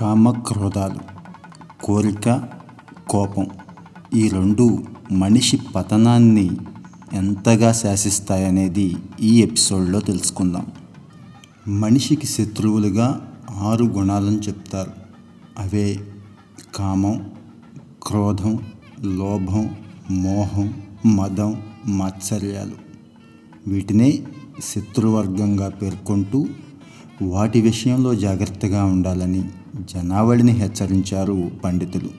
కామక్రోధాలు కోరిక కోపం ఈ రెండు మనిషి పతనాన్ని ఎంతగా శాసిస్తాయనేది ఈ ఎపిసోడ్లో తెలుసుకుందాం. మనిషికి శత్రువులుగా ఆరు గుణాలను చెప్తారు. అవే కామం క్రోధం లోభం మోహం మదం మాత్సర్యాలు. వీటినే శత్రువర్గంగా పేర్కొంటూ వాటి విషయంలో జాగ్రత్తగా ఉండాలని జనావళిని హెచ్చరించారు పండితులు.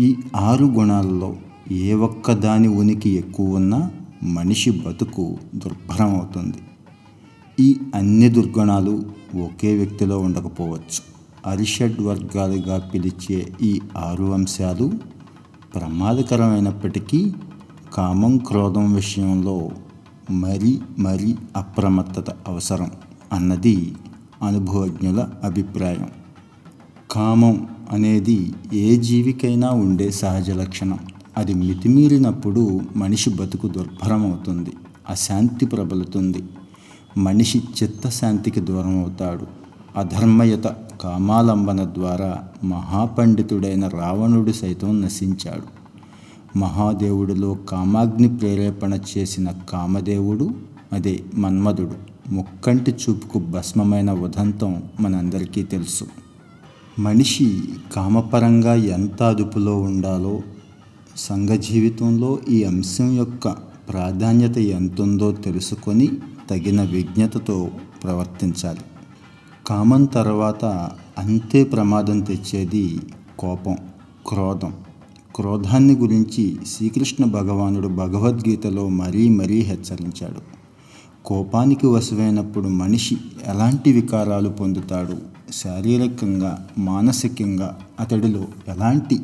ఈ ఆరు గుణాలలో ఏ ఒక్క దాని ఉనికి ఎక్కువ ఉన్నా మనిషి బతుకు దుర్భరం అవుతుంది ఈ అన్ని దుర్గుణాలు ఒకే వ్యక్తిలో ఉండకపోవచ్చు. అరిషడ్ వర్గాలుగా పిలిచే ఈ ఆరు అంశాలు ప్రమాదకరమైనప్పటికీ కామం క్రోధం విషయంలో మరి మరీ అప్రమత్తత అవసరం అన్నది అనుభవజ్ఞుల అభిప్రాయం. కామం అనేది ఏ జీవికైనా ఉండే సహజ లక్షణం. అది మితిమీరినప్పుడు మనిషి బతుకు దుర్భరం అవుతుంది అశాంతి ప్రబలుతుంది. మనిషి చిత్తశాంతికి దూరం అవుతాడు అధర్మయత కామాలంబన ద్వారా మహాపండితుడైన రావణుడు సైతం నశించాడు. మహాదేవుడిలో కామాగ్ని ప్రేరేపణ చేసిన కామదేవుడు అదే మన్మధుడు. ముక్కంటి చూపుకు భస్మమైన ఉదంతం మనందరికీ తెలుసు. మనిషి కామపరంగా ఎంత అదుపులో ఉండాలో సంఘ జీవితంలో ఈ అంశం యొక్క ప్రాధాన్యత ఎంతుందో తెలుసుకొని తగిన విజ్ఞతతో ప్రవర్తించాలి. కామం తర్వాత అంతే ప్రమాదం తెచ్చేది కోపం క్రోధం. క్రోధాన్ని గురించి శ్రీకృష్ణ భగవానుడు భగవద్గీతలో మరీ మరీ హెచ్చరించాడు. కోపానికి వశమైనప్పుడు మనిషి ఎలాంటి వికారాలు పొందుతాడు? శారీరకంగా మానసికంగా అతడిలో ఎలాంటి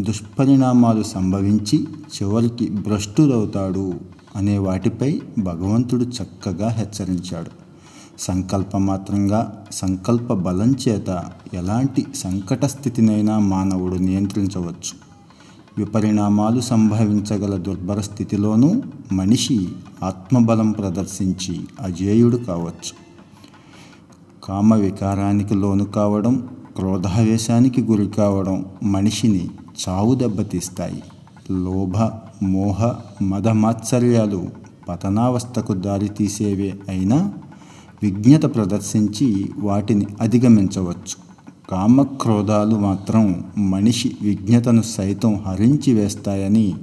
దుష్పరిణామాలు సంభవించి చివరికి భ్రష్టుడవుతాడు అనే వాటిపై భగవంతుడు చక్కగా హెచ్చరించాడు. సంకల్పమాత్రంగా సంకల్ప బలం చేత ఎలాంటి సంకట స్థితినైనా మానవుడు నియంత్రించవచ్చు. విపరిణామాలు సంభవించగల దుర్భర స్థితిలోనూ మనిషి ఆత్మబలం ప్రదర్శించి అజేయుడు కావచ్చు. కామ వికారానికి లోను కావడం క్రోధావేశానికి గురి కావడం మనిషిని చావు దెబ్బతీస్తాయి. లోభ మోహ మదమాత్సర్యాలు పతనావస్థకు దారితీసేవే అయినా విజ్ఞత ప్రదర్శించి వాటిని అధిగమించవచ్చు. కామక్రోధాలు మాత్రం మనిషి విజ్ఞతను సైతం హరించి వేస్తాయని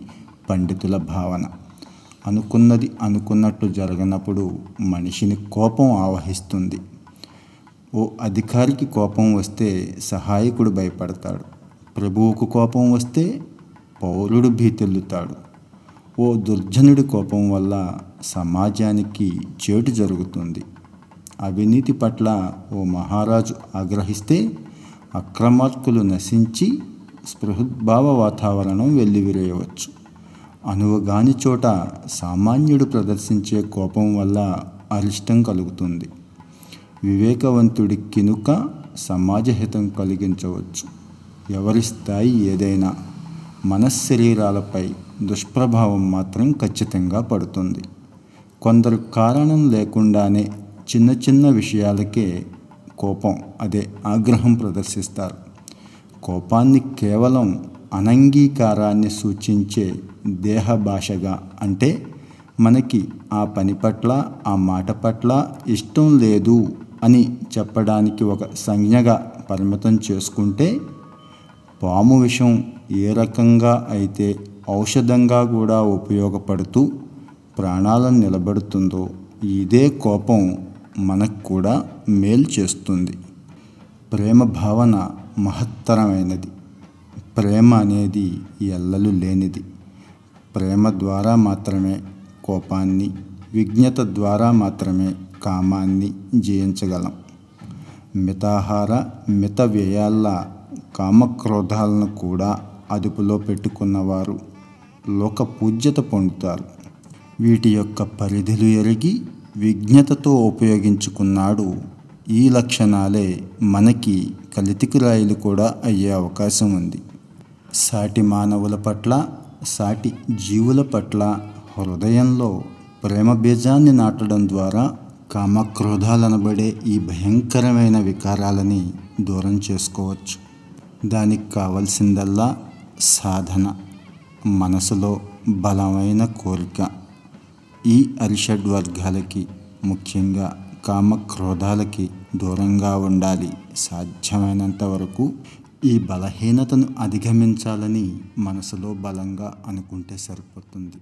పండితుల భావన. అనుకున్నది అనుకున్నట్టు జరగనప్పుడు మనిషిని కోపం ఆవహిస్తుంది. ఓ అధికారికి కోపం వస్తే సహాయకుడు భయపడతాడు. ప్రభువుకు కోపం వస్తే పౌరుడు భీతెల్లుతాడు. ఓ దుర్జనుడి కోపం వల్ల సమాజానికి చేటు జరుగుతుంది. అవినీతి పట్ల ఓ మహారాజు ఆగ్రహిస్తే అక్రమార్కులు నశించి స్పృహద్భావ వాతావరణం వెల్లివిరేయవచ్చు. అనువుగాని చోట సామాన్యుడు ప్రదర్శించే కోపం వల్ల అరిష్టం కలుగుతుంది. వివేకవంతుడి కినుక సమాజహితం కలిగించవచ్చు. ఎవరి స్థాయి ఏదైనా మనశ్శరీరాలపై దుష్ప్రభావం మాత్రం ఖచ్చితంగా పడుతుంది. కొందరు కారణం లేకుండానే చిన్న చిన్న విషయాలకే కోపం అదే ఆగ్రహం ప్రదర్శిస్తారు. కోపాన్ని కేవలం అనంగీకారాన్ని సూచించే దేహ భాషగా అంటే మనకి ఆ పని పట్ల ఆ మాట పట్ల ఇష్టం లేదు అని చెప్పడానికి ఒక సంజ్ఞగా పరిమితం చేసుకుంటే పాము విషం ఏ రకంగా అయితే ఔషధంగా కూడా ఉపయోగపడుతూ ప్రాణాలను నిలబెడుతుందో ఇదే కోపం మనకు కూడా మేలు చేస్తుంది. ప్రేమ భావన మహత్తరమైనది. ప్రేమ అనేది ఎల్లలు లేనిది. ప్రేమ ద్వారా మాత్రమే కోపాన్ని విజ్ఞత ద్వారా మాత్రమే కామాన్ని జయించగలం. మితాహార మిత వ్యయాల కామక్రోధాలను కూడా అదుపులో పెట్టుకున్నవారు లోక పూజ్యత పొందుతారు. వీటి యొక్క పరిధులు ఎరిగి విజ్ఞతతో ఉపయోగించుకున్నాడు ఈ లక్షణాలే మనకి కలితికి రాయిలు కూడా అయ్యే అవకాశం ఉంది. సాటి మానవుల పట్ల సాటి జీవుల పట్ల హృదయంలో ప్రేమ బీజాన్ని నాటడం ద్వారా కామక్రోధాలనబడే ఈ భయంకరమైన వికారాలని దూరం చేసుకోవచ్చు. దానికి కావలసిందల్లా సాధన మనసులో బలమైన కోరిక. ఈ అరిషడ్ వర్గాలకి ముఖ్యంగా కామక్రోధాలకి దూరంగా ఉండాలి. సాధ్యమైనంత వరకు ఈ బలహీనతను అధిగమించాలని మనసులో బలంగా అనుకుంటే సరిపోతుంది.